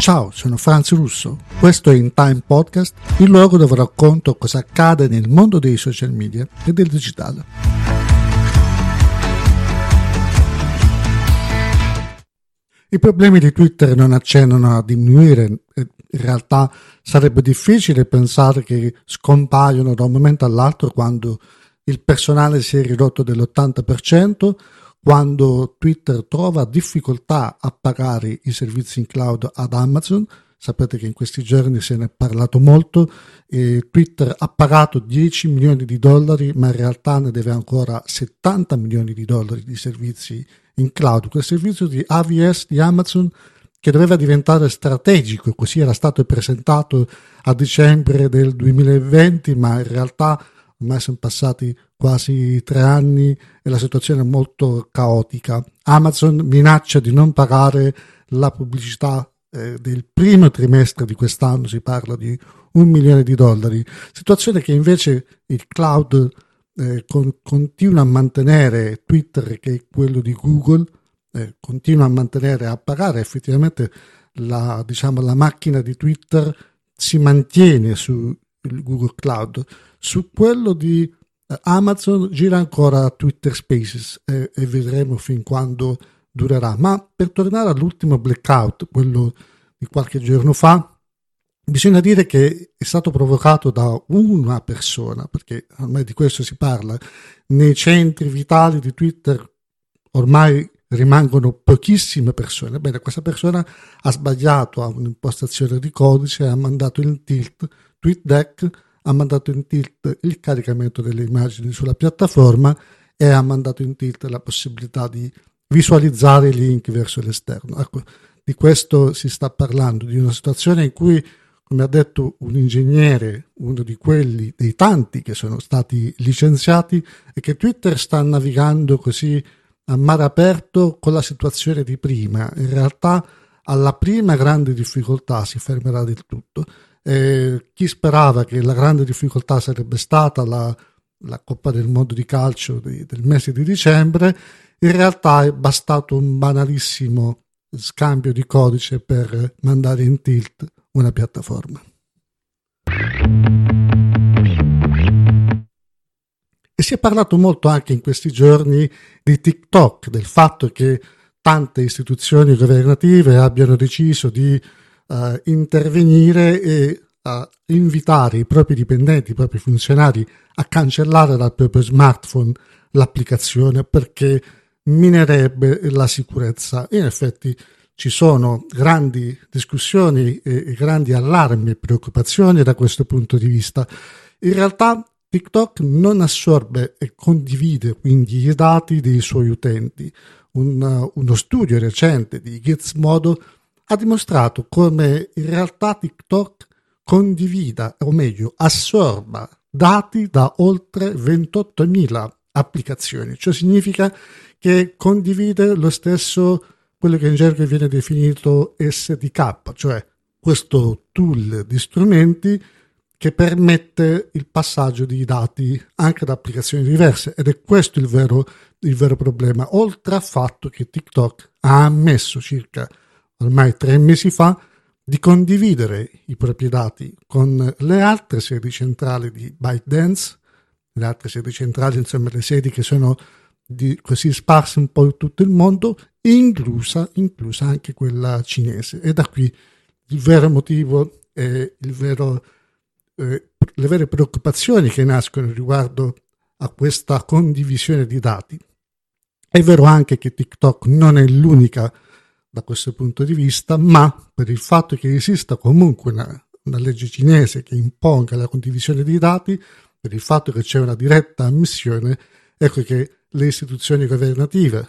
Ciao, sono Franz Russo. Questo è In Time Podcast, il luogo dove racconto cosa accade nel mondo dei social media e del digitale. I problemi di Twitter non accennano a diminuire, in realtà sarebbe difficile pensare che scompaiono da un momento all'altro quando il personale si è ridotto dell'80%, quando Twitter trova difficoltà a pagare i servizi in cloud ad Amazon. Sapete che in questi giorni se ne è parlato molto. E Twitter ha pagato 10 milioni di dollari, ma in realtà ne deve ancora 70 milioni di dollari di servizi in cloud. Quel servizio di AVS di Amazon che doveva diventare strategico, così era stato presentato a dicembre del 2020, ma in realtà ormai sono passati quasi tre anni e la situazione è molto caotica. Amazon minaccia di non pagare la pubblicità eh, del primo trimestre di quest'anno, si parla di un milione di dollari, situazione che invece il cloud eh, con, continua a mantenere Twitter, che è quello di Google, eh, continua a mantenere a pagare effettivamente la, diciamo, la macchina di Twitter si mantiene su Google Cloud. Su quello di Amazon gira ancora Twitter Spaces e, e, vedremo fin quando durerà. Ma per tornare all'ultimo blackout, quello di qualche giorno fa, bisogna dire che è stato provocato da una persona, perché ormai di questo si parla. Nei centri vitali di Twitter ormai rimangono pochissime persone. Bene, questa persona ha sbagliato a un'impostazione di codice, ha mandato in tilt TweetDeck ha mandato in tilt il caricamento delle immagini sulla piattaforma e ha mandato in tilt la possibilità di visualizzare i link verso l'esterno. Ecco, di questo si sta parlando, di una situazione in cui, come ha detto un ingegnere, uno di quelli dei tanti che sono stati licenziati, è che Twitter sta navigando così a mare aperto con la situazione di prima. In realtà alla prima grande difficoltà si fermerà del tutto eh, chi sperava che la grande difficoltà sarebbe stata la, la Coppa del Mondo di calcio di, del mese di dicembre, in realtà è bastato un banalissimo scambio di codice per mandare in tilt una piattaforma. E si è parlato molto anche in questi giorni di TikTok, del fatto che tante istituzioni governative abbiano deciso di uh, intervenire e uh, invitare i propri dipendenti, i propri funzionari a cancellare dal proprio smartphone l'applicazione perché minerebbe la sicurezza. In effetti ci sono grandi discussioni e grandi allarmi e preoccupazioni da questo punto di vista. In realtà TikTok non assorbe e condivide quindi i dati dei suoi utenti. Un, uno studio recente di Gizmodo ha dimostrato come in realtà TikTok condivida, o meglio, assorba dati da oltre 28.000 applicazioni. Ciò significa che condivide lo stesso quello che in gergo viene definito SDK, cioè questo tool di strumenti che permette il passaggio di dati anche da applicazioni diverse ed è questo il vero, il vero problema, oltre al fatto che TikTok ha ammesso circa ormai tre mesi fa di condividere i propri dati con le altre sedi centrali di ByteDance, le altre sedi centrali, insomma le sedi che sono di, così sparse un po' in tutto il mondo, inclusa, inclusa anche quella cinese. E da qui il vero motivo e vero, eh, le vere preoccupazioni che nascono riguardo a questa condivisione di dati. È vero anche che TikTok non è l'unica da questo punto di vista, ma per il fatto che esista comunque una, una legge cinese che imponga la condivisione dei dati, per il fatto che c'è una diretta ammissione, ecco che le istituzioni governative,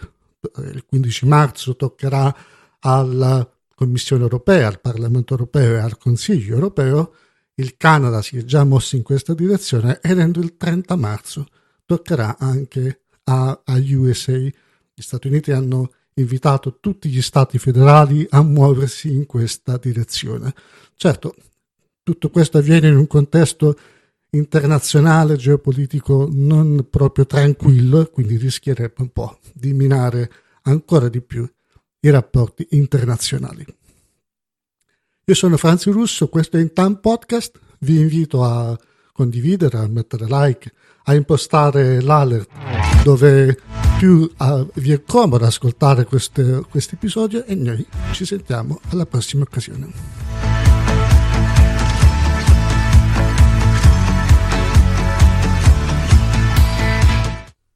eh, il 15 marzo toccherà alla Commissione europea, al Parlamento europeo e al Consiglio europeo, il Canada si è già mosso in questa direzione entro il 30 marzo toccherà anche a, a USA. Gli Stati Uniti hanno invitato tutti gli stati federali a muoversi in questa direzione. Certo, tutto questo avviene in un contesto internazionale, geopolitico non proprio tranquillo, quindi rischierebbe un po' di minare ancora di più i rapporti internazionali. Io sono Franzi Russo, questo è In Time Podcast, vi invito a condividere, a mettere like, a impostare l'alert dove più uh, vi è comodo ascoltare questo episodio e noi ci sentiamo alla prossima occasione.